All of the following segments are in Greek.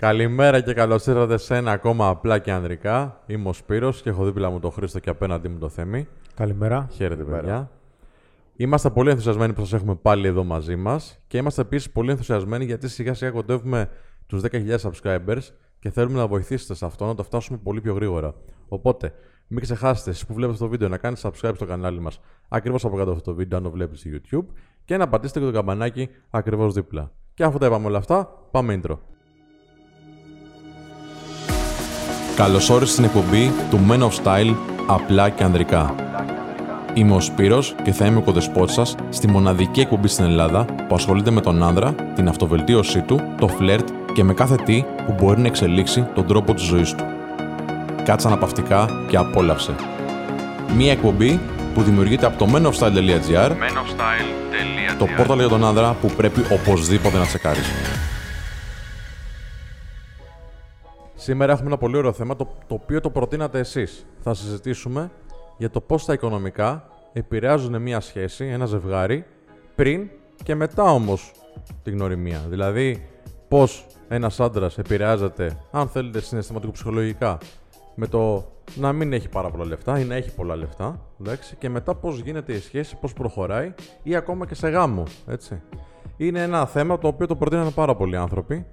Καλημέρα και καλώς ήρθατε σε ένα ακόμα απλά και ανδρικά. Είμαι ο Σπύρος και έχω δίπλα μου τον Χρήστο και απέναντί μου το Θέμη. Καλημέρα. Χαίρετε, παιδιά. Είμαστε πολύ ενθουσιασμένοι που σας έχουμε πάλι εδώ μαζί μας και είμαστε επίσης πολύ ενθουσιασμένοι γιατί σιγά σιγά κοντεύουμε τους 10.000 subscribers και θέλουμε να βοηθήσετε σε αυτό να το φτάσουμε πολύ πιο γρήγορα. Οπότε, μην ξεχάσετε εσείς που βλέπετε αυτό το βίντεο να κάνετε subscribe στο κανάλι μας ακριβώς από κάτω αυτό το βίντεο, αν το βλέπετε στο YouTube, και να πατήσετε και το καμπανάκι ακριβώς δίπλα. Και αφού τα είπαμε όλα αυτά, πάμε intro. Καλώς όρισες στην εκπομπή του Men of Style απλά και ανδρικά. Είμαι ο Σπύρος και θα είμαι ο κοδεσπότης σας στη μοναδική εκπομπή στην Ελλάδα που ασχολείται με τον άνδρα, την αυτοβελτίωσή του, το φλερτ και με κάθε τι που μπορεί να εξελίξει τον τρόπο της ζωής του. Κάτσε αναπαυτικά και απόλαυσε. Μία εκπομπή που δημιουργείται από το menofstyle.gr το πόρταλ για τον άνδρα που πρέπει οπωσδήποτε να τσεκάρεις. Σήμερα έχουμε ένα πολύ ωραίο θέμα το, το οποίο το προτείνατε εσείς. Θα συζητήσουμε για το πώς τα οικονομικά επηρεάζουν μια σχέση, ένα ζευγάρι, πριν και μετά όμως την γνωριμία. Δηλαδή, πώς ένας άντρας επηρεάζεται, αν θέλετε συναισθηματικό-ψυχολογικά, με το να μην έχει πάρα πολλά λεφτά ή να έχει πολλά λεφτά, εντάξει, και μετά πώς γίνεται η σχέση, πώς προχωράει ή ακόμα και σε γάμο, έτσι. Είναι ένα θέμα το οποίο το προτείνανε πάρα πολλοί άνθρωποι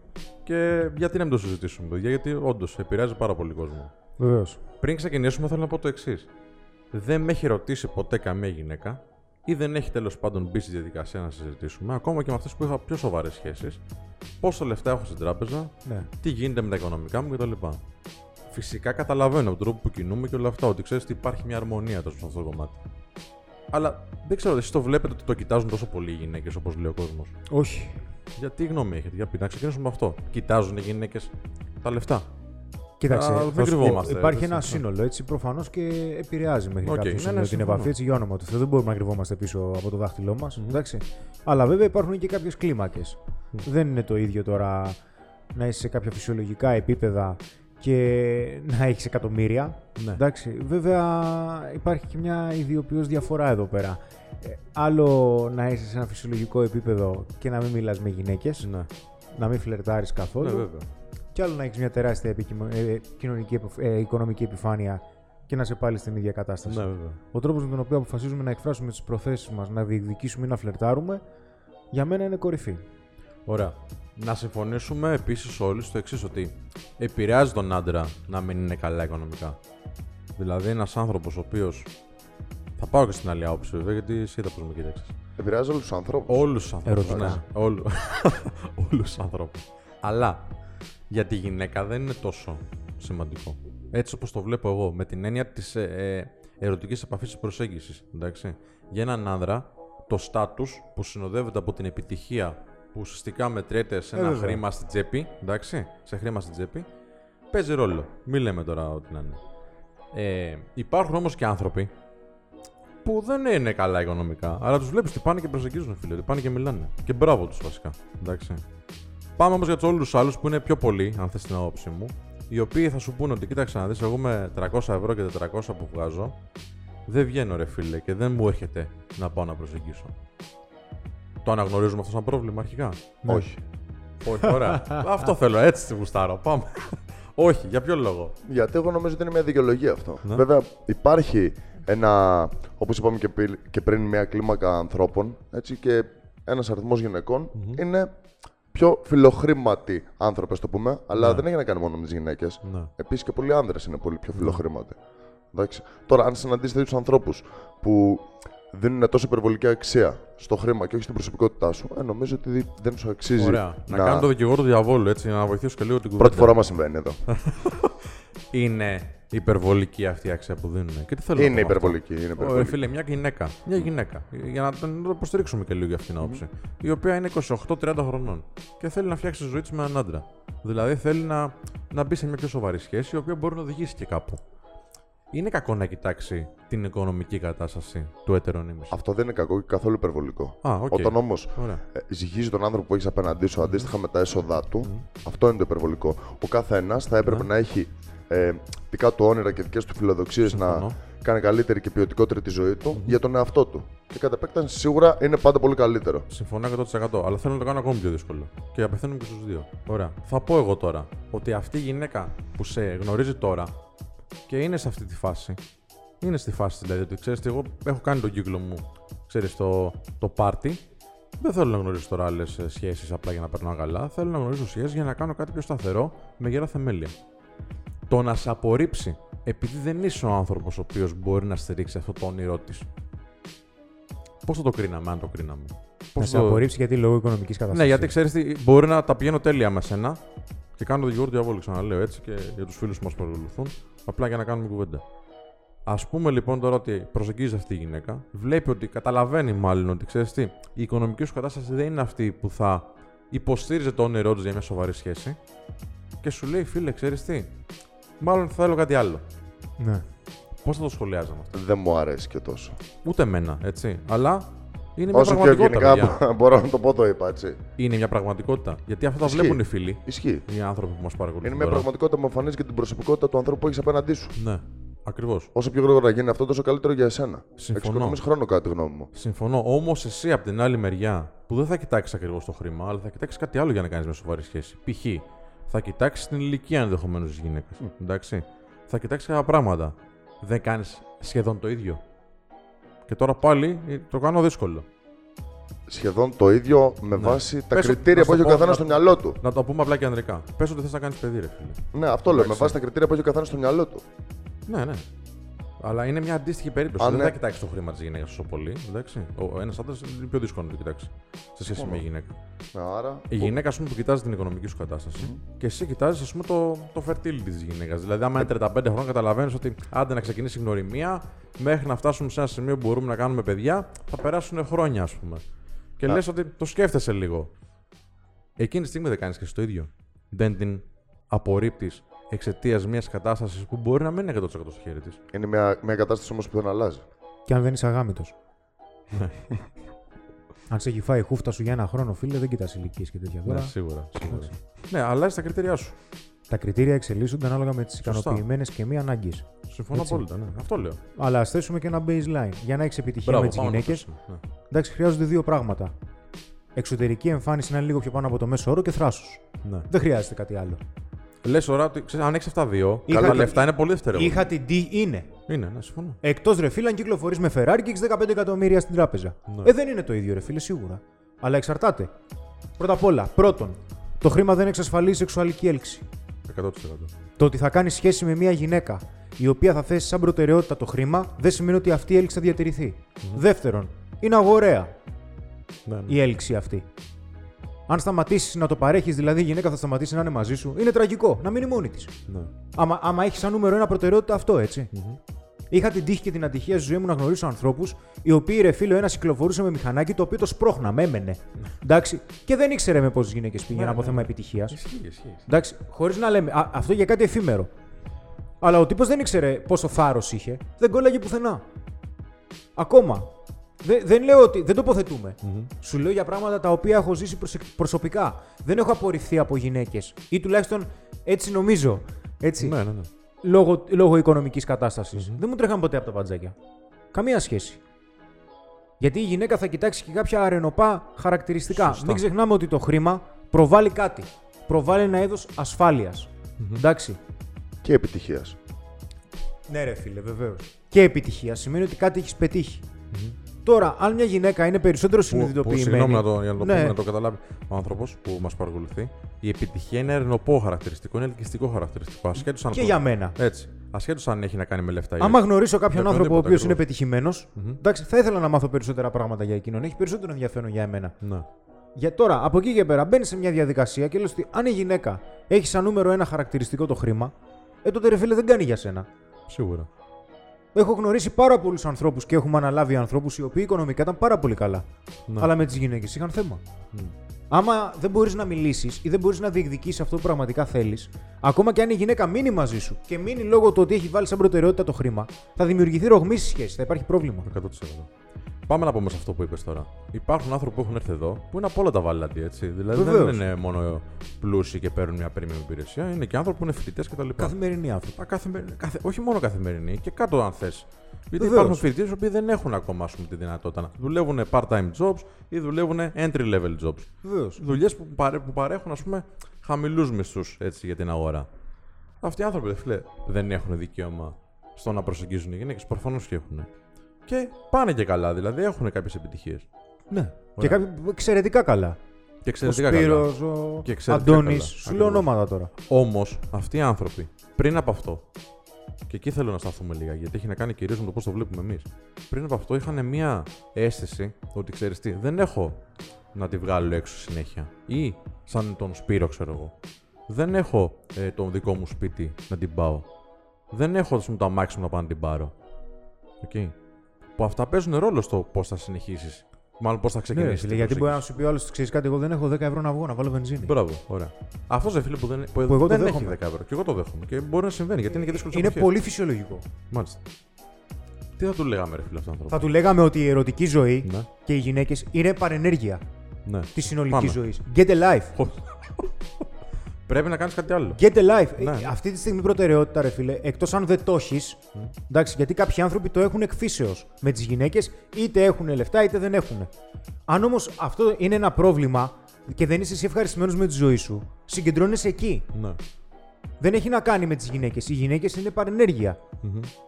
και γιατί να μην το συζητήσουμε, παιδιά, γιατί όντως επηρεάζει πάρα πολύ κόσμο. Βεβαίως. Πριν ξεκινήσουμε, θέλω να πω το εξής. Δεν με έχει ρωτήσει ποτέ καμία γυναίκα ή δεν έχει τέλος πάντων μπει στη διαδικασία να συζητήσουμε, ακόμα και με αυτές που είχα πιο σοβαρές σχέσεις, πόσα λεφτά έχω στην τράπεζα, Ναι. τι γίνεται με τα οικονομικά μου κτλ. Φυσικά καταλαβαίνω από τον τρόπο που κινούμε και όλα αυτά, ότι ξέρεις ότι υπάρχει μια αρμονία τόσο σε αυτό το κομμάτι. Αλλά δεν ξέρω, εσείς το βλέπετε ότι το κοιτάζουν τόσο πολύ οι γυναίκες όπως λέει ο κόσμος; Όχι. Γιατί γνώμη έχετε, για πει, να ξεκινήσουμε με αυτό. Κοιτάζουν οι γυναίκες τα λεφτά; Κοίταξε, Α, δεν θα σου πω, κρυβόμαστε, υπάρχει έτσι, ένα ναι. σύνολο έτσι προφανώς και επηρεάζει μέχρι Οκ, κάποιο ναι, σημείο ναι, την συμφωνώ. επαφή. Έτσι, για όνομα του Θεού, δεν μπορούμε να κρυβόμαστε πίσω από το δάχτυλό μας. Εντάξει. Αλλά βέβαια υπάρχουν και κάποιες κλίμακες. Δεν είναι το ίδιο τώρα να είσαι σε κάποια φυσιολογικά επίπεδα και να έχεις εκατομμύρια. Ναι. Εντάξει. Βέβαια υπάρχει και μια ειδοποιός διαφορά εδώ πέρα. Ε, άλλο να είσαι σε ένα φυσιολογικό επίπεδο και να μην μιλάς με γυναίκες, Ναι, να μην φλερτάρεις καθόλου. ναι βέβαια. Και άλλο να έχεις μια τεράστια επικοινο- ε, κοινωνική, επι- ε, οικονομική επιφάνεια και να σε πάλι στην ίδια κατάσταση. Ναι, βέβαια. Ο τρόπος με τον οποίο αποφασίζουμε να εκφράσουμε τις προθέσεις μας, να διεκδικήσουμε ή να φλερτάρουμε, για μένα είναι κορυφή. Ωραία. Να συμφωνήσουμε επίσης όλοι στο εξής, ότι επηρεάζει τον άντρα να μην είναι καλά οικονομικά. Δηλαδή, ένας άνθρωπος ο οποίο. Θα πάω και στην άλλη άποψη, βέβαια, γιατί εσύ είδα πώ με κοίταξες. Επηρεάζει όλους τους ανθρώπους. Όλους τους ανθρώπους. Ερωτικά. Ναι, όλου. όλους τους ανθρώπους. Αλλά για τη γυναίκα δεν είναι τόσο σημαντικό. Έτσι όπως το βλέπω εγώ, με την έννοια της ε, ε, ερωτικής επαφής της προσέγγισης. Για έναν άνδρα, το στάτου που συνοδεύεται από την επιτυχία που ουσιαστικά μετριέται σε Ε, ένα βέβαια. χρήμα στην τσέπη, εντάξει, σε χρήμα στην τσέπη, παίζει ρόλο. Μην λέμε τώρα ό,τι να είναι. Ε, υπάρχουν όμως και άνθρωποι που δεν είναι καλά οικονομικά. Αλλά τους βλέπεις ότι πάνε και προσεγγίζουν, φίλε. Ότι πάνε και μιλάνε. Και μπράβο τους βασικά. Εντάξει. Πάμε όμως για τους όλους τους άλλους που είναι πιο πολλοί, αν θες την άποψή μου. Οι οποίοι θα σου πούνε ότι κοίταξε να δεις, εγώ με 300 ευρώ και 400 που βγάζω, δεν βγαίνω ρε φίλε και δεν μου έρχεται να πάω να προσεγγίσω. Το αναγνωρίζουμε αυτό σαν πρόβλημα αρχικά; Όχι. Όχι, ωραία. αυτό θέλω, έτσι τη γουστάρω. Πάμε. Όχι, για ποιο λόγο; Γιατί εγώ νομίζω ότι είναι μια δικαιολογία αυτό. Ναι. Βέβαια, υπάρχει ένα, όπως είπαμε και, πι- και πριν, μια κλίμακα ανθρώπων έτσι, και ένας αριθμός γυναικών είναι πιο φιλοχρήματοι άνθρωποι, ας το πούμε. Αλλά Ναι. δεν έχει να κάνει μόνο με τις γυναίκες. Ναι. Επίσης και πολλοί άνδρες είναι πολύ πιο φιλοχρήματοι. Εντάξει. Τώρα, αν συναντήσεις τέτοιους ανθρώπους που δίνουν τόσο υπερβολική αξία στο χρήμα και όχι στην προσωπικότητά σου, ε, νομίζω ότι δεν σου αξίζει. Ωραία. Να, κάνω το δικηγόρο του διαβόλου έτσι, για να βοηθήσω και λίγο την κουβέντα. Πρώτη φορά μας συμβαίνει εδώ. Είναι υπερβολική αυτή η αξία που δίνουν. Και τι θέλω να είναι πω με αυτό; υπερβολική. Είναι Ωραία, υπερβολική. φίλε, μια γυναίκα. Μια γυναίκα. Για να τον το υποστηρίξουμε και λίγο για αυτήν την άποψη. Η οποία είναι 28-30 χρονών και θέλει να φτιάξει τη ζωή της με έναν άντρα. Δηλαδή θέλει να, να μπει σε μια πιο σοβαρή σχέση, η οποία μπορεί να οδηγήσει και κάπου. Είναι κακό να κοιτάξει την οικονομική κατάσταση του έτερον ήμισυ. Αυτό δεν είναι κακό και καθόλου υπερβολικό. Α, οκ. Όταν όμως Ωραία. ζυγίζει τον άνθρωπο που έχεις απέναντί σου αντίστοιχα με τα έσοδά του, αυτό είναι το υπερβολικό. Ο κάθε ένα θα έπρεπε να έχει ε, δικά του όνειρα και δικές του φιλοδοξίες να Συμφωνώ. κάνει καλύτερη και ποιοτικότερη τη ζωή του για τον εαυτό του. Και κατά επέκταση σίγουρα είναι πάντα πολύ καλύτερο. Συμφωνώ 100%. Αλλά θέλω να το κάνω ακόμη πιο δύσκολο. Και απευθύνομαι και στους δύο. Ωραία. Θα πω εγώ τώρα. ότι αυτή η γυναίκα που σε γνωρίζει τώρα και είναι σε αυτή τη φάση, είναι στη φάση δηλαδή ότι ξέρεις τι, εγώ έχω κάνει τον κύκλο μου, ξέρεις, το, το πάρτι, δεν θέλω να γνωρίσω τώρα άλλες σχέσεις απλά για να περνάω καλά. Θέλω να γνωρίζω σχέσεις για να κάνω κάτι πιο σταθερό με γερά θεμέλια. Το να σε απορρίψει επειδή δεν είσαι ο άνθρωπος ο οποίος μπορεί να στηρίξει αυτό το όνειρό της. Πώς θα το κρίναμε, αν το κρίναμε; Να Πώς σε το- απορρίψει γιατί λόγω οικονομικής κατάστασης. Ναι, γιατί ξέρεις τι, μπορεί να τα πηγαίνω τέλεια με σένα και κάνω το δικηγόρο του διαβόλου, ξαναλέω έτσι και για τους φίλους που μας παρακολουθούν, απλά για να κάνουμε κουβέντα. Α πούμε λοιπόν τώρα ότι προσεγγίζει αυτή η γυναίκα, βλέπει ότι καταλαβαίνει μάλλον ότι ξέρεις τι, η οικονομική σου κατάσταση δεν είναι αυτή που θα υποστήριζε το όνειρό της για μια σοβαρή σχέση και σου λέει, φίλε, ξέρεις τι, μάλλον θέλω κάτι άλλο. Ναι. Πώς θα το σχολιάζαμε αυτό; Δεν μου αρέσει και τόσο. Ούτε εμένα, έτσι. Αλλά είναι μια Όσο πιο πραγματικότητα. γενικά παιδιά. μπορώ να το πω, το είπα έτσι. Είναι μια πραγματικότητα. Γιατί αυτά τα Ισχύει. βλέπουν οι φίλοι, Ισχύει. οι άνθρωποι που μας παρακολουθούν. Είναι μια τώρα. πραγματικότητα που εμφανίζει και την προσωπικότητα του ανθρώπου που έχεις απέναντί σου. Ναι, ακριβώς. Όσο πιο γρήγορα γίνει αυτό, τόσο καλύτερο για εσένα. Συμφωνώ. Εξοικονομείς χρόνο, κατά τη γνώμη μου. Συμφωνώ. Όμως εσύ από την άλλη μεριά, που δεν θα κοιτάξεις ακριβώς το χρήμα, αλλά θα κοιτάξεις κάτι άλλο για να κάνεις μια σοβαρή σχέση. Π.χ. θα κοιτάξεις την ηλικία ενδεχομένως της γυναίκας. Εντάξει. Θα κοιτάξεις κάποια πράγματα. Δεν κάνεις σχεδόν το ίδιο. Και τώρα πάλι ε, το κάνω δύσκολο. Σχεδόν το ίδιο με Ναι. βάση τα Πες ότι- κριτήρια να που σου έχει ο πω- καθένας να- στο μυαλό του. Να το πούμε απλά και ανδρικά. Πες ότι θες να κάνεις παιδί, ρε φίλε. Ναι, αυτό λέω. Με Εντάξει. βάση τα κριτήρια που έχει ο καθένας στο μυαλό του. Ναι, ναι. Αλλά είναι μια αντίστοιχη περίπτωση. Αν δεν ναι. θα κοιτάξεις το χρήμα της γυναίκας τόσο πολύ. Εντάξει. Ο ένας άντρας είναι πιο δύσκολο να το κοιτάξει σε σχέση με γυναίκα. Ναι, άρα. Η γυναίκα, ας πούμε, που κοιτάζει την οικονομική σου κατάσταση και εσύ κοιτάζεις, ας πούμε, το, το fertility της γυναίκας. Δηλαδή, άμα είναι 35 χρόνια, καταλαβαίνεις ότι άντε να ξεκινήσει η γνωριμία, μέχρι να φτάσουμε σε ένα σημείο που μπορούμε να κάνουμε παιδιά, θα περάσουν χρόνια, ας πούμε. Και Να. λες ότι το σκέφτεσαι λίγο. Εκείνη τη στιγμή δεν κάνεις και εσύ το ίδιο. Δεν την απορρίπτεις εξαιτίας μιας κατάστασης που μπορεί να μην είναι 100% στο χέρι της. Είναι μια, μια κατάσταση όμως που δεν αλλάζει. Και αν δεν είσαι αγάμητο. Ναι. αν σε έχει φάει η χούφτα σου για ένα χρόνο, φίλε, δεν κοιτάς ηλικίες και τέτοια. Ναι, Τώρα, σίγουρα. σίγουρα. ναι, αλλάζει τα κριτήριά σου. τα κριτήρια εξελίσσονται ανάλογα με τις Σωστά. ικανοποιημένες και μη ανάγκες. Συμφωνώ Έτσι. απόλυτα. Ναι. Αυτό λέω. Αλλά ας θέσουμε και ένα baseline. Για να έχεις επιτυχία Μπράβο, με τις πάμε να το γυναίκε, θέσουμε. Ναι. εντάξει, χρειάζονται δύο πράγματα. Εξωτερική εμφάνιση να είναι λίγο πιο πάνω από το μέσο όρο και θράσος. Ναι. Δεν χρειάζεται κάτι άλλο. Λες ώρα ότι ξέρεις, αν έχεις αυτά τα δύο, Είχα τα το- λεφτά είναι πολύ δευτερεύοντα. Είχα την D είναι. Είναι, ναι, συμφωνώ. Εκτός ρε φίλε, αν κυκλοφορείς με Ferrari και έχεις 15 εκατομμύρια στην τράπεζα. Ναι. Ε, δεν είναι το ίδιο, ρε φίλε, σίγουρα. Αλλά εξαρτάται. Πρώτα απ' όλα, πρώτον, το χρήμα δεν εξασφαλίζει σεξουαλική έλξη. 100%. Το ότι θα κάνεις σχέση με μια γυναίκα η οποία θα θέσει σαν προτεραιότητα το χρήμα, δεν σημαίνει ότι αυτή η έλξη θα διατηρηθει Δεύτερον, είναι αγοραία Ναι, ναι. η έλξη αυτή. Αν σταματήσεις να το παρέχεις, δηλαδή η γυναίκα θα σταματήσει να είναι μαζί σου, είναι τραγικό να μείνει μόνη της. ναι. Άμα, άμα έχεις σαν νούμερο ένα προτεραιότητα αυτό, έτσι. Είχα την τύχη και την ατυχία στη ζωή μου να γνωρίσω ανθρώπους οι οποίοι ρε φίλο ένας κυκλοφορούσε με μηχανάκι το οποίο το σπρώχναμε, έμενε. Εντάξει. Και δεν ήξερε με πόσε γυναίκες πήγαινε Ναι, από ναι, θέμα ναι. επιτυχίας. Ισχύει, ισχύει. Εντάξει. Χωρίς να λέμε. Α, αυτό για κάτι εφήμερο. Αλλά ο τύπος δεν ήξερε πόσο θάρρος είχε. Δεν κόλλαγε πουθενά. Ακόμα. Δε- δεν λέω ότι. Δεν τοποθετούμε. Σου λέω για πράγματα τα οποία έχω ζήσει προσεκ- προσωπικά. Δεν έχω απορριφθεί από γυναίκες. Ή τουλάχιστον έτσι νομίζω. Έτσι. Ναι, ναι, ναι. Λόγω, λόγω οικονομικής κατάστασης. Δεν μου τρέχαν ποτέ από τα παντζάκια. Καμία σχέση. Γιατί η γυναίκα θα κοιτάξει και κάποια αρενοπά χαρακτηριστικά. Σωστά. Μην ξεχνάμε ότι το χρήμα προβάλλει κάτι. Προβάλλει ένα είδος ασφάλειας. Εντάξει. Και επιτυχίας. Ναι, ρε φίλε, βεβαίως. Και επιτυχία σημαίνει ότι κάτι έχεις πετύχει. Τώρα, αν μια γυναίκα είναι περισσότερο Που, που, συνειδητοποιημένη. συγγνώμη να το, για να το, Ναι. πούμε, να το καταλάβει ο άνθρωπος που μας παρακολουθεί. Η επιτυχία είναι ερνοπό χαρακτηριστικό, είναι ελκυστικό χαρακτηριστικό. Ασχέτως αν. Και το- για μένα. Έτσι. Ασχέτως αν έχει να κάνει με λεφτά. ή Άμα όχι. γνωρίσω κάποιον Για άνθρωπο ο οποιονδήποτε οποίος είναι ακριβώς. πετυχημένος, εντάξει, θα ήθελα να μάθω περισσότερα πράγματα για εκείνον. Έχει περισσότερο ενδιαφέρον για εμένα. Ναι. Για τώρα, από εκεί και πέρα, μπαίνει σε μια διαδικασία και λες ότι αν η γυναίκα έχει σαν νούμερο ένα χαρακτηριστικό το χρήμα, ε τότε ρε φίλε δεν κάνει για σένα. Σίγουρα. Έχω γνωρίσει πάρα πολλούς ανθρώπους και έχουμε αναλάβει ανθρώπους οι οποίοι οικονομικά ήταν πάρα πολύ καλά. Ναι. Αλλά με τις γυναίκες είχαν θέμα. Μμ. Άμα δεν μπορείς να μιλήσεις ή δεν μπορείς να διεκδικήσεις αυτό που πραγματικά θέλεις, ακόμα και αν η γυναίκα μείνει μαζί σου και μείνει λόγω του ότι έχει βάλει σαν προτεραιότητα το χρήμα, θα δημιουργηθεί ρογμής στη σχέση, θα υπάρχει πρόβλημα. 100%. Πάμε να πούμε σε αυτό που είπες τώρα. Υπάρχουν άνθρωποι που έχουν έρθει εδώ που είναι από όλα τα βάλαντι, έτσι. Δηλαδή Βεβαίως. δεν είναι μόνο πλούσιοι και παίρνουν μια premium υπηρεσία, είναι και άνθρωποι που είναι φοιτητές κτλ. Καθημερινοί άνθρωποι. Τα καθημερι... καθε... Όχι μόνο καθημερινή, και κάτω αν θες. Γιατί Βεβαίως. υπάρχουν φοιτητές οι οποίοι δεν έχουν ακόμα ας πούμε, τη δυνατότητα να δουλεύουν part-time jobs ή δουλεύουν entry-level jobs. Βεβαίως. Δουλειές που, παρέ, που παρέχουν ας πούμε, χαμηλούς μισθούς για την αγορά. Αυτοί οι άνθρωποι, φίλε, δεν έχουν δικαίωμα στο να προσεγγίζουν οι γυναίκες. Προφανώς και έχουν. Και πάνε και καλά, δηλαδή έχουν κάποιες επιτυχίες. Ναι. Και κάποιοι εξαιρετικά καλά. Και Ο εξαιρετικά καλά. Σπύρος, ο Και εξαιρετικά Αντώνης, καλά. σου λέω Ακριβώς. ονόματα τώρα. Όμως, αυτοί οι άνθρωποι, πριν από αυτό, και εκεί θέλω να σταθούμε λίγα, γιατί έχει να κάνει κυρίως με το πώς το βλέπουμε εμείς. Πριν από αυτό, είχαν μια αίσθηση ότι ξέρεις τι, δεν έχω να τη βγάλω έξω συνέχεια. Ή σαν τον Σπύρο, ξέρω εγώ. Δεν έχω ε, το δικό μου σπίτι να την πάω. Δεν έχω ας πούμε, το αμάξι μου να πάω να την πάρω. Οκ. Που αυτά παίζουν ρόλο στο πώς θα συνεχίσεις. Μάλλον πώς θα Ναι, ξεκινήσεις. φίλε, γιατί μπορεί να σου πει ο άλλος, ξέρεις κάτι, εγώ δεν έχω 10 ευρώ να βγω να βάλω βενζίνη. Μπράβο, ωραία. Αυτός ρε φίλε που δεν, που εγώ το δεν έχει δέχομαι. 10 ευρώ. Και εγώ το δέχομαι. Και μπορεί να συμβαίνει γιατί είναι και δύσκολο Είναι πολύ φυσιολογικό. Μάλιστα. Τι θα του λέγαμε, ρε φίλε, αυτόν τον Θα άνθρωπο; του λέγαμε ότι η ερωτική ζωή Ναι, και οι γυναίκες είναι παρενέργεια ναι. της συνολικής Πάμε. ζωής. Get a life. Χω. Πρέπει να κάνεις κάτι άλλο. Get a life. Ναι. Ε, Αυτή τη στιγμή προτεραιότητα, ρε φίλε, εκτός αν δεν το έχεις. Εντάξει, γιατί κάποιοι άνθρωποι το έχουν εκφύσεως με τις γυναίκες, είτε έχουν λεφτά είτε δεν έχουν. Αν όμως αυτό είναι ένα πρόβλημα και δεν είσαι εσύ ευχαριστημένος με τη ζωή σου, συγκεντρώνεσαι εκεί. Ναι. Δεν έχει να κάνει με τις γυναίκες. Οι γυναίκες είναι παρενέργεια.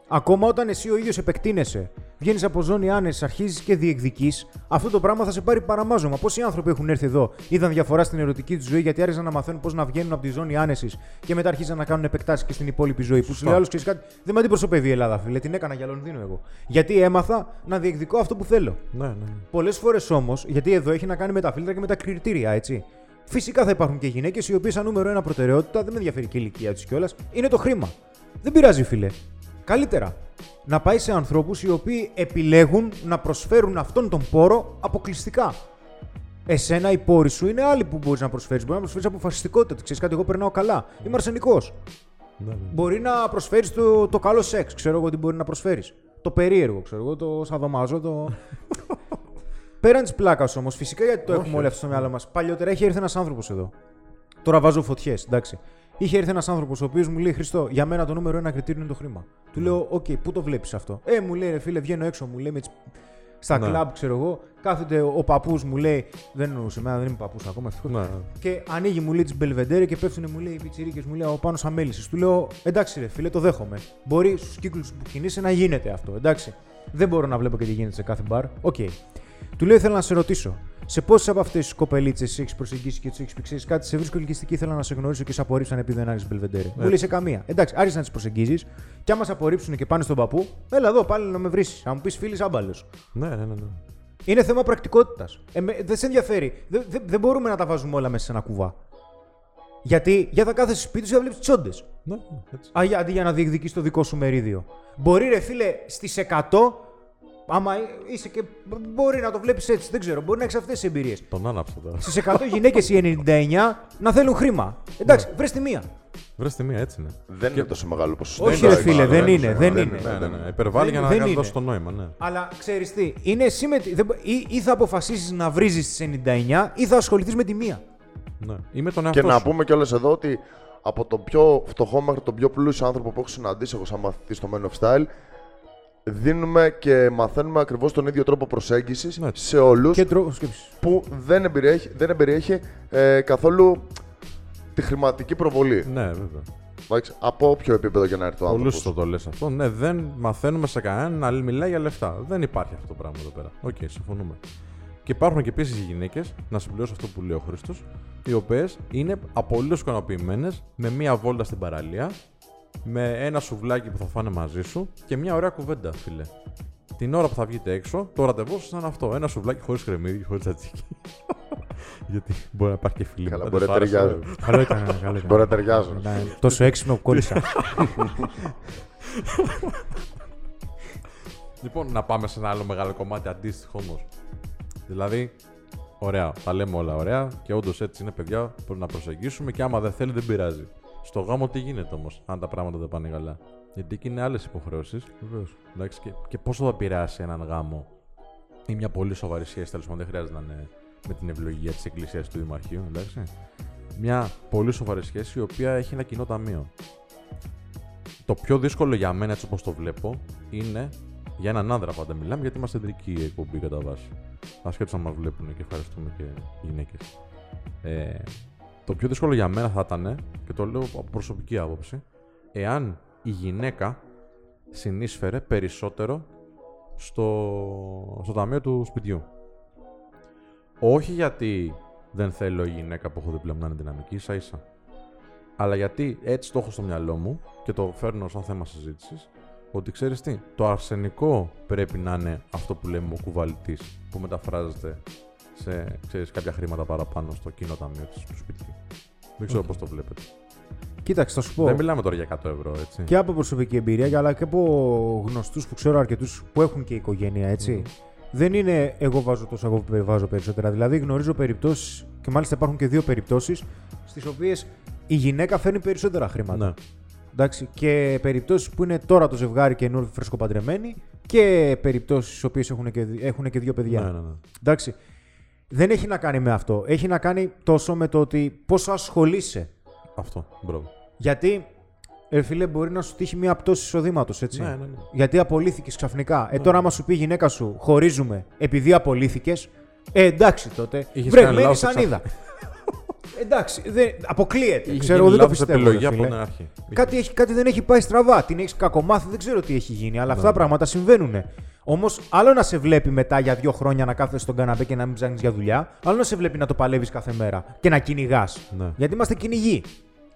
Ακόμα όταν εσύ ο ίδιος επεκτείνεσαι, βγαίνεις από ζώνη άνεσης, αρχίζεις και διεκδική, αυτό το πράγμα θα σε πάρει παραμάζωμα. Πόσοι άνθρωποι έχουν έρθει εδώ, είδαν διαφορά στην ερωτική τους ζωή γιατί άρχισαν να μαθαίνουν πώς να βγαίνουν από τη ζώνη άνεσης και μετά αρχίζαν να κάνουν επεκτάσεις και στην υπόλοιπη ζωή. Που σου Σωστά. λέει άλλος, ξέρεις κάτι, δεν με αντιπροσωπεύει η Ελλάδα, φίλε. Την έκανα για Λονδίνο εγώ. Γιατί έμαθα να διεκδικώ αυτό που θέλω. Ναι, ναι. ναι. Πολλές φορές όμως, γιατί εδώ έχει να κάνει με τα φίλτρα και με τα κριτήρια, έτσι. Φυσικά θα υπάρχουν και γυναίκες οι οποίες, σαν νούμερο ένα προτεραιότητα, δεν με ενδιαφέρει και η ηλικία τους κιόλας, είναι το χρήμα. Δεν πειράζει, φίλε. Καλύτερα να πάει σε ανθρώπους οι οποίοι επιλέγουν να προσφέρουν αυτόν τον πόρο αποκλειστικά. Εσένα οι πόροι σου είναι άλλοι που μπορείς να προσφέρεις. Μπορεί να προσφέρεις αποφασιστικότητα. Ξέρεις κάτι, εγώ περνάω καλά. Είμαι αρσενικός. ναι, ναι. Μπορεί να προσφέρεις το, το καλό σεξ. Ξέρω εγώ τι μπορεί να προσφέρεις. Το περίεργο, ξέρω εγώ, το σαδομάζο, το. Πέραν της πλάκας όμως, φυσικά γιατί το Όχι, έχουμε όλοι αυτό στο μυαλό μας. Παλιότερα είχε έρθει ένας άνθρωπος εδώ. Τώρα βάζω φωτιές, εντάξει. Είχε έρθει ένας άνθρωπος ο οποίος μου λέει Χρήστο, για μένα το νούμερο ένα κριτήριο είναι το χρήμα. Του λέω, Οκ, πού το βλέπεις αυτό; Ε, μου λέει, ρε φίλε, βγαίνω έξω, μου λέει με τις... Στα Ναι. κλαμπ, ξέρω εγώ. Κάθεται ο παππούς μου λέει, δεν εννοούσε εμένα, δεν είμαι παππούς ακόμα. ευτυχώς. Ναι. Και ανοίγει μου λέει τις Belvedere και πέφτουν μου λέει οι πιτσιρίκες μου λέει από πάνω σα μελίσσι. Του λέω εντάξει ρε φίλε, το δέχομαι. Μπορεί στους κύκλους που κινείσαι να γίνεται αυτό. Εντάξει. Δεν μπορώ να βλέπω και τι γίνεται σε κάθε μπαρ. Οκ. Του λέω ήθελα να σε ρωτήσω. Σε πόσες από αυτές τις κοπελίτσες έχεις προσεγγίσει και του έχεις πει ξέρεις κάτι, σε βρίσκω ελκυστική, ήθελα να σε γνωρίσω και σε απορρίψαν επειδή δεν άνοιξε μπελβεντέρε. Μου λέει σε καμία. Εντάξει, άρχισες να τις προσεγγίζεις και άμα σε απορρίψουν και πάνε στον παππού, έλα εδώ πάλι να με βρεις. Αν μου πεις φίλης άμπαλος. Ναι, ναι, ναι, ναι. Είναι θέμα πρακτικότητας. Ε, με- δεν σε ενδιαφέρει. Δεν, δεν, δεν μπορούμε να τα βάζουμε όλα μέσα σε ένα κουβά. Γιατί για θα κάθεσαι σπίτι σου θα βλέπεις τσόντες. ναι, έτσι. Αντί για να διεκδικείς το δικό σου μερίδιο. Μπορεί, ρε φίλε, στις 100, άμα είσαι και. Μπορεί να το βλέπεις έτσι, δεν ξέρω. Μπορεί να έχεις αυτές τις εμπειρίες. Τον άναψα τώρα. Στις 100 γυναίκες οι 99 να θέλουν χρήμα. Εντάξει, βρες τη μία. Βρες τη μία, έτσι είναι. Δεν είναι τόσο μεγάλο ποσοστό. Όχι, Δεν ρε είναι φίλε, μεγάλο, δεν είναι, δεν Ναι, είναι. Ναι, ναι, ναι, ναι. ναι. Υπερβάλλει Δεν- για δεν να είναι. δώσει το νόημα, ναι. Αλλά ξέρεις τι, είναι εσύ με τη- δεν μπο- ή, ή θα αποφασίσεις να βρίζεις τις 99 ή θα ασχοληθείς με τη μία. ναι. Ή με τον Και εαυτό να σου. πούμε κιόλας εδώ ότι από τον πιο φτωχό μέχρι τον πιο πλούσιο άνθρωπο που έχω συναντήσει εγώ σαν μαθητής στο Men of Style, δίνουμε και μαθαίνουμε ακριβώς τον ίδιο τρόπο προσέγγισης Ναι. σε όλους Και τρόπος σκέψης. που δεν εμπεριέχει, δεν εμπεριέχει ε, καθόλου τη χρηματική προβολή. Ναι, βέβαια. Εντάξει, από όποιο επίπεδο και να έρθει ο Πολύ άνθρωπος. σωστό το λες αυτό. Ναι, δεν μαθαίνουμε σε κανέναν να μιλάει για λεφτά. Δεν υπάρχει αυτό το πράγμα εδώ πέρα. Οκ, συμφωνούμε. Και υπάρχουν και επίσης γυναίκες, να συμπληρώσω αυτό που λέει ο Χρήστος, οι οποίες είναι απολύτως ικανοποιημένες με μία βόλτα στην παραλία, με ένα σουβλάκι που θα φάνε μαζί σου και μια ωραία κουβέντα, φίλε. Την ώρα που θα βγείτε έξω, το ραντεβού σας είναι αυτό. Ένα σουβλάκι χωρίς κρεμμύδι, χωρίς τσατσίκι. Γιατί μπορεί να υπάρχει και φίλη. Καλά, μου. μπορεί Δεν να σ' άρεσε, ταιριάζει. βέβαια. Καλό ήταν, καλό ήταν. Μπορεί να ταιριάζουν. Ήταν τόσο έξυπνο που κόλλησα. Λοιπόν, να πάμε σε ένα άλλο μεγάλο κομμάτι αντίστοιχο όμως. Δηλαδή, ωραία, τα λέμε όλα ωραία και όντως έτσι είναι παιδιά που να προσεγγίσουμε και άμα δεν θέλει δεν πειράζει. Στο γάμο τι γίνεται όμως, αν τα πράγματα δεν πάνε καλά; Γιατί εκεί είναι άλλες υποχρεώσεις. Εντάξει, και, και πόσο θα επηρεάσει έναν γάμο; Ή μια πολύ σοβαρή σχέση, τέλος πάντων δεν χρειάζεται να είναι με την ευλογία της Εκκλησίας του Δημαρχείου, εντάξει. Μια πολύ σοβαρή σχέση η οποία έχει ένα κοινό ταμείο. Το πιο δύσκολο για μένα, έτσι όπως το βλέπω, είναι Για έναν άνδρα πάντα μιλάμε, γιατί είμαστε εντρική εκπομπή κατά βάση. Ασχέτως αν μα βλέπουν και ευχαριστούμε και γυναίκες. Ε, το πιο δύσκολο για μένα θα ήταν, και το λέω από προσωπική άποψη, εάν η γυναίκα συνείσφερε περισσότερο στο, στο ταμείο του σπιτιού. Όχι γιατί δεν θέλω η γυναίκα που έχω δίπλα μου να είναι δυναμική, ίσα ίσα. Αλλά γιατί έτσι το έχω στο μυαλό μου και το φέρνω σαν θέμα συζήτησης, ότι ξέρεις τι, το αρσενικό πρέπει να είναι αυτό που λέμε ο κουβαλητής που μεταφράζεται σε ξέρεις, κάποια χρήματα παραπάνω στο κοινό ταμείο του σπιτιού. Δεν ξέρω okay. πώς το βλέπετε. Κοίταξε, θα σου πω. Δεν μιλάμε τώρα για 100 ευρώ, έτσι. Και από προσωπική εμπειρία, αλλά και από γνωστούς που ξέρω αρκετούς που έχουν και οικογένεια, έτσι. Δεν είναι εγώ βάζω τόσο, εγώ βάζω περισσότερα. Δηλαδή γνωρίζω περιπτώσεις, και μάλιστα υπάρχουν και δύο περιπτώσεις, στις οποίες η γυναίκα φέρνει περισσότερα χρήματα. Ναι. Εντάξει, και περιπτώσεις που είναι τώρα το ζευγάρι καινούργιο φρεσκοπαντρεμένοι και περιπτώσεις στις οποίες έχουν, και, έχουν και δύο παιδιά. Ναι, ναι, ναι. Εντάξει. Δεν έχει να κάνει με αυτό. Έχει να κάνει τόσο με το ότι πόσο ασχολείσαι. Αυτό. Μπράβο. Γιατί, ε, φίλε, μπορεί να σου τύχει μια πτώση εισοδήματος, έτσι. Ναι, ναι, ναι. Γιατί απολύθηκες ξαφνικά. Ε, τώρα, άμα σου πει η γυναίκα σου, χωρίζουμε επειδή απολύθηκες. Ε, εντάξει τότε. Είχες Βρε, κάνει μένει λάθος σανίδα. εντάξει, δεν, αποκλείεται. Είχε ξέρω, γίνει δεν το λάθος πιστεύω. επιλογή ρε, από φίλε. την αρχή. Κάτι, έχει, κάτι δεν έχει πάει στραβά. Την έχεις κακομάθει, δεν ξέρω τι έχει γίνει. Αλλά αυτά τα πράγματα συμβαίνουν. Όμως, άλλο να σε βλέπει μετά για δύο χρόνια να κάθεσαι στον καναπέ και να μην ψάχνεις για δουλειά, άλλο να σε βλέπει να το παλεύεις κάθε μέρα και να κυνηγάς. Ναι. Γιατί είμαστε κυνηγοί.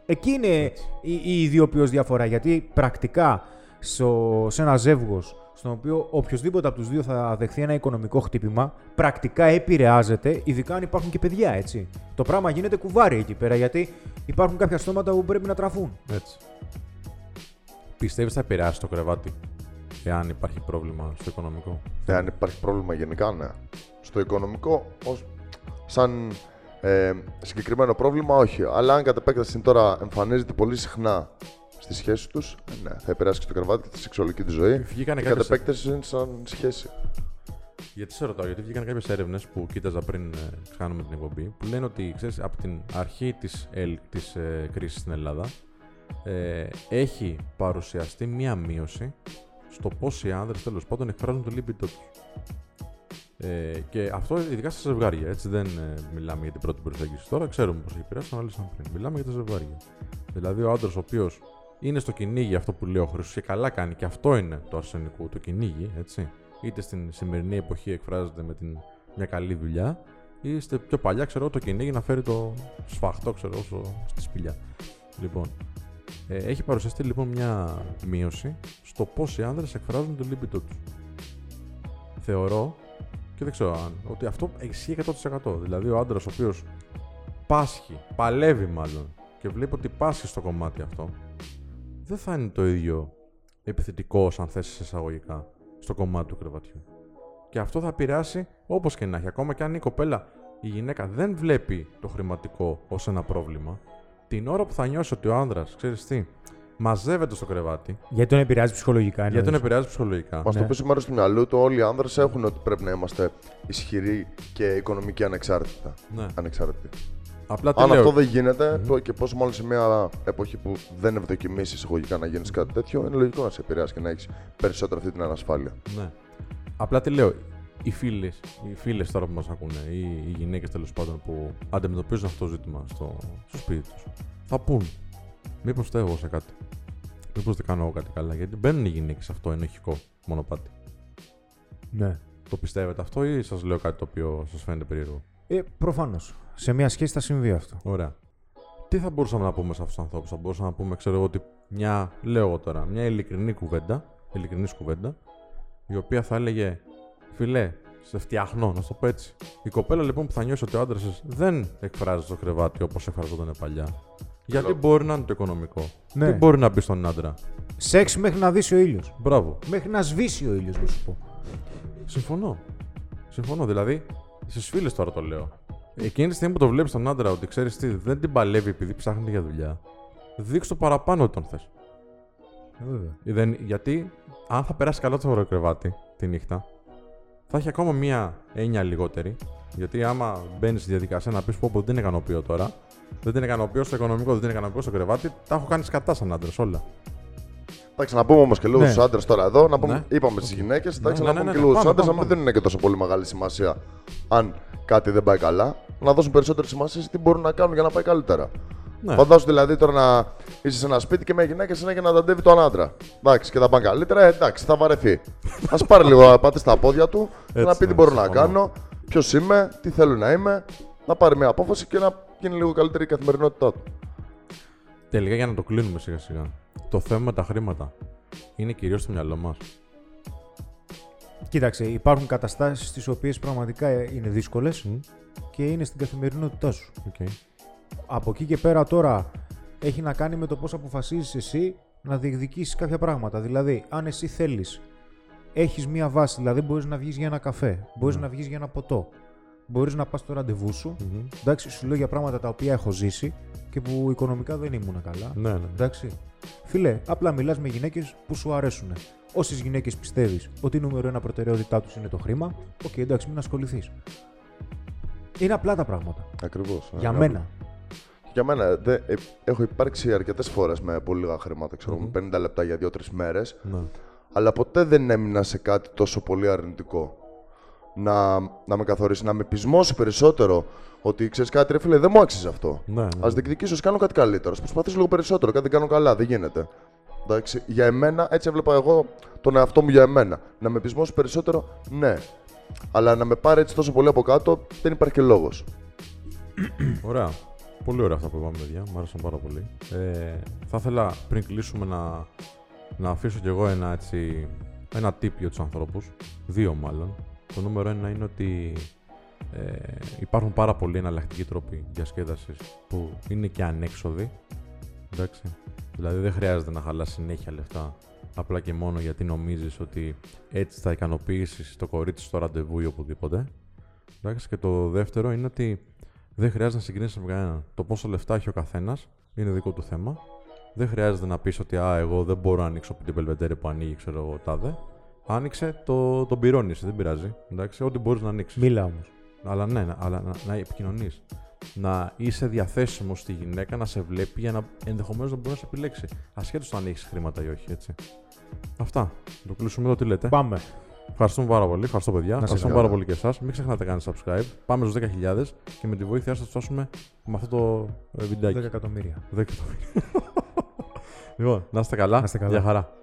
Εκεί είναι η, η ιδιοποιώς διαφορά. Γιατί πρακτικά στο, σε ένα ζεύγος, στον οποίο οποιοδήποτε από τους δύο θα δεχθεί ένα οικονομικό χτύπημα, πρακτικά επηρεάζεται, ειδικά αν υπάρχουν και παιδιά, έτσι. Το πράγμα γίνεται κουβάρι εκεί πέρα, γιατί υπάρχουν κάποια στόματα που πρέπει να τραφούν. Έτσι. Πιστεύεις θα επηρεάσει το κρεβάτι, εάν υπάρχει πρόβλημα στο οικονομικό. Εάν υπάρχει πρόβλημα γενικά, ναι. Στο οικονομικό, ως, σαν ε, συγκεκριμένο πρόβλημα, όχι. Αλλά αν κατ' επέκταση τώρα εμφανίζεται πολύ συχνά στη σχέση τους, ναι, θα επηρεάσει και το κρεβάτι και τη σεξουαλική τη ζωή. Βγήκανε Και κατ' κάποιες- επέκταση είναι σαν σχέση. Γιατί σε ρωτάω, γιατί βγήκαν κάποιες έρευνες που κοίταζα πριν ε, κάνουμε την εκπομπή, που λένε ότι ξέρεις, από την αρχή της της, ε, κρίσης στην Ελλάδα ε, έχει παρουσιαστεί μία μείωση στο πώς οι άνδρες τέλος πάντων εκφράζουν το λίμπιντό τους. Ε, και αυτό ειδικά στα ζευγάρια. Έτσι δεν ε, μιλάμε για την πρώτη προσέγγιση τώρα, ξέρουμε πώς έχει επηρεάσει, το αναλύσαμε πριν. Μιλάμε για τα ζευγάρια. Δηλαδή ο άντρας ο οποίος είναι στο κυνήγι αυτό που λέει ο Χρυσό και καλά κάνει και αυτό είναι το αρσενικό, το κυνήγι, έτσι. Είτε στην σημερινή εποχή εκφράζεται με την, μια καλή δουλειά, ή είστε πιο παλιά, ξέρω, το κυνήγι να φέρει το σφαχτό, ξέρω, στο, στη σπηλιά. Λοιπόν, ε, έχει παρουσιαστεί λοιπόν μια μείωση στο πώς οι άνδρες εκφράζουν το λίμπητό τους. Θεωρώ και δεν ξέρω αν ότι αυτό ισχύει 100%. Δηλαδή ο άντρας ο οποίος πάσχει, παλεύει μάλλον και βλέπει ότι πάσχει στο κομμάτι αυτό, δεν θα είναι το ίδιο επιθετικό, αν θέσει εισαγωγικά, στο κομμάτι του κρεβατιού. Και αυτό θα επηρεάσει όπως και να έχει. Ακόμα και αν η κοπέλα, η γυναίκα δεν βλέπει το χρηματικό ως ένα πρόβλημα, την ώρα που θα νιώσει ότι ο άνδρας, ξέρεις τι, μαζεύεται στο κρεβάτι, Γιατί τον επηρεάζει ψυχολογικά. γιατί τον εννοείς. επηρεάζει ψυχολογικά. Μα το Ναι. πει σε μέρο του μυαλού του, όλοι οι άνδρες έχουν ότι πρέπει να είμαστε ισχυροί και οικονομικοί ανεξάρτητα. Ναι. ανεξάρτητοι. Απλά τι Αν λέω. αυτό δεν γίνεται, το- και πόσο μάλλον σε μια εποχή που δεν ευδοκιμήσεις εισαγωγικά να γίνεις κάτι τέτοιο, είναι λογικό να σε επηρεάσει και να έχεις περισσότερο αυτή την ανασφάλεια. Ναι. Απλά τι λέω. Οι φίλες, οι φίλες τώρα που μας ακούνε, ή οι γυναίκες τέλος πάντων που αντιμετωπίζουν αυτό το ζήτημα στο, στο σπίτι τους, θα πούν. Μήπως φταίω εγώ σε κάτι; Μήπως δεν κάνω εγώ κάτι καλά; Γιατί μπαίνουν οι γυναίκες σε αυτό ενοχικό μονοπάτι. Ναι. Το πιστεύετε αυτό ή σας λέω κάτι το οποίο σας φαίνεται περίεργο; Ε, Προφανώς. Σε μια σχέση θα συμβεί αυτό. Ωραία. Τι θα μπορούσαμε να πούμε σε αυτούς τους ανθρώπους, Θα μπορούσαμε να πούμε, ξέρω εγώ, ότι μια, λέω εγώ τώρα, μια ειλικρινή κουβέντα, ειλικρινής κουβέντα, η οποία θα έλεγε, φιλέ, σε φτιάχνω, να σου το πω έτσι. Η κοπέλα λοιπόν που θα νιώσει ότι ο άντρας δεν εκφράζει το κρεβάτι όπως εκφραζόταν παλιά. Γιατί Λέω. μπορεί να είναι το οικονομικό. Ναι. Τι μπορεί να μπει στον άντρα. Σεξ μέχρι να δύσει ο ήλιος. Μπράβο. Μέχρι να σβήσει ο ήλιος, να σου πω. Συμφωνώ. Συμφωνώ. Δηλαδή, στις φίλες τώρα το λέω. Εκείνη τη στιγμή που το βλέπεις τον άντρα ότι ξέρεις τι, δεν την παλεύει επειδή ψάχνει για δουλειά, δείξ' το παραπάνω ότι τον θες. Ε, Βέβαια. Δεν, γιατί αν θα περάσει καλά το κρεβάτι τη νύχτα, θα έχει ακόμα μία έννοια λιγότερη. Γιατί άμα μπαίνεις στη διαδικασία να πεις πω, πω δεν ικανοποιώ τώρα, δεν την ικανοποιώ στο οικονομικό, δεν την ικανοποιώ στο κρεβάτι, τα έχω κάνει κατά σαν άντρες όλα. Εντάξει, να πούμε όμως και λίγο Ναι. στου άντρες τώρα εδώ. Να πούμε, Ναι. είπαμε στις γυναίκες. Εντάξει, ναι, να ναι, πούμε ναι, και ναι. λίγο στου Πάμε, άντρες να πάμε, μην δίνουν και τόσο πολύ μεγάλη σημασία αν κάτι δεν πάει καλά. Να δώσουν περισσότερη σημασία σε τι μπορούν να κάνουν για να πάει καλύτερα. Ναι. Φαντάσου δηλαδή τώρα να είσαι σε ένα σπίτι και μια γυναίκα συνέχεια να ταντεύει τον άντρα. Εντάξει, και θα πάνε καλύτερα, ε, εντάξει, θα βαρεθεί. Α πάρει λίγο να πάτε στα πόδια του και να Έτσι, πει τι ναι, μπορώ να συμφωνώ. κάνω, ποιος είμαι, τι θέλω να είμαι, να πάρει μια απόφαση και να γίνει λίγο καλύτερη η καθημερινότητά του. Τελικά για να το κλείνουμε σιγά σιγά. Το θέμα με τα χρήματα είναι κυρίως στο μυαλό μας. Κοίταξε, υπάρχουν καταστάσεις τις οποίες πραγματικά ε, είναι δύσκολες και είναι στην καθημερινότητά σου. Okay. Από εκεί και πέρα τώρα έχει να κάνει με το πώς αποφασίζεις εσύ να διεκδικήσεις κάποια πράγματα. Δηλαδή, αν εσύ θέλεις, έχεις μία βάση, δηλαδή μπορείς να βγεις για ένα καφέ, μπορείς να βγεις για ένα ποτό, μπορείς να πας στο ραντεβού σου, εντάξει, σου λέω για πράγματα τα οποία έχω ζήσει και που οικονομικά δεν ήμουν καλά. Ναι, ναι. Εντάξει. Φίλε, απλά μιλάς με γυναίκες που σου αρέσουν. Όσες γυναίκες πιστεύεις ότι η νούμερο ένα προτεραιότητά τους είναι το χρήμα, οκ, εντάξει, μην ασχοληθείς. Είναι απλά τα πράγματα. Ακριβώς. Για μένα. Για μένα, δε, ε, έχω υπάρξει αρκετές φορές με πολύ λίγα χρήματα, ξέρω, με 50 λεπτά για 2-3 μέρες. ναι. αλλά ποτέ δεν έμεινα σε κάτι τόσο πολύ αρνητικό. Να, να με καθορίσει, να με πεισμώσει περισσότερο ότι ξέρεις κάτι, ρε φίλε, δεν μου άξιζε αυτό. Ναι, ναι. Α διεκδικήσω, ας κάνω κάτι καλύτερο. Α προσπαθήσω λίγο περισσότερο. Κάτι δεν κάνω καλά, δεν γίνεται. Εντάξει, για εμένα, έτσι έβλεπα εγώ τον εαυτό μου για εμένα. Να με πεισμώσει περισσότερο, ναι. Αλλά να με πάρει έτσι τόσο πολύ από κάτω, δεν υπάρχει και λόγος. Ωραία. Πολύ ωραία αυτά που είπαμε, παιδιά. Μου άρεσαν πάρα πολύ. Ε, θα ήθελα πριν κλείσουμε να, να αφήσω κι εγώ ένα, έτσι, ένα tip για τους ανθρώπους. Δύο μάλλον. Το νούμερο ένα είναι ότι ε, υπάρχουν πάρα πολλοί εναλλακτικοί τρόποι διασκέδασης που είναι και ανέξοδοι. Εντάξει. Δηλαδή δεν χρειάζεται να χαλάς συνέχεια λεφτά απλά και μόνο γιατί νομίζεις ότι έτσι θα ικανοποιήσεις το κορίτσι στο ραντεβού ή οπουδήποτε. Εντάξει. Και το δεύτερο είναι ότι δεν χρειάζεται να συγκρίνεις με κανέναν. Το πόσο λεφτά έχει ο καθένας είναι δικό του θέμα. Δεν χρειάζεται να πεις ότι α, εγώ δεν μπορώ να ανοίξω την πελβετέρη που ανοίγει, ξέρω εγώ, τάδε. Άνοιξε, το, τον πυρώνεις, δεν πειράζει. Εντάξει, ό,τι μπορείς να ανοίξεις. Μίλα όμως. Αλλά ναι, να- αλλά να, να επικοινωνείς. Να είσαι διαθέσιμος στη γυναίκα να σε βλέπει για να ενδεχομένως να μπορεί να σε επιλέξει. Ασχέτως το αν έχεις χρήματα ή όχι, έτσι. Αυτά. Το κλείσουμε εδώ, τι λέτε. Πάμε. Ευχαριστούμε πάρα πολύ. Ευχαριστώ, παιδιά. είστε Ευχαριστούμε καλά. πάρα πολύ και εσάς. Μην ξεχνάτε να κάνετε subscribe. Πάμε στους 10.000 και με τη βοήθειά σας θα φτάσουμε με αυτό το ε, 10 βιντεάκι. εκατομμύρια. 10 εκατομμύρια. λοιπόν, να είστε καλά. Να είστε καλά. Γεια χαρά.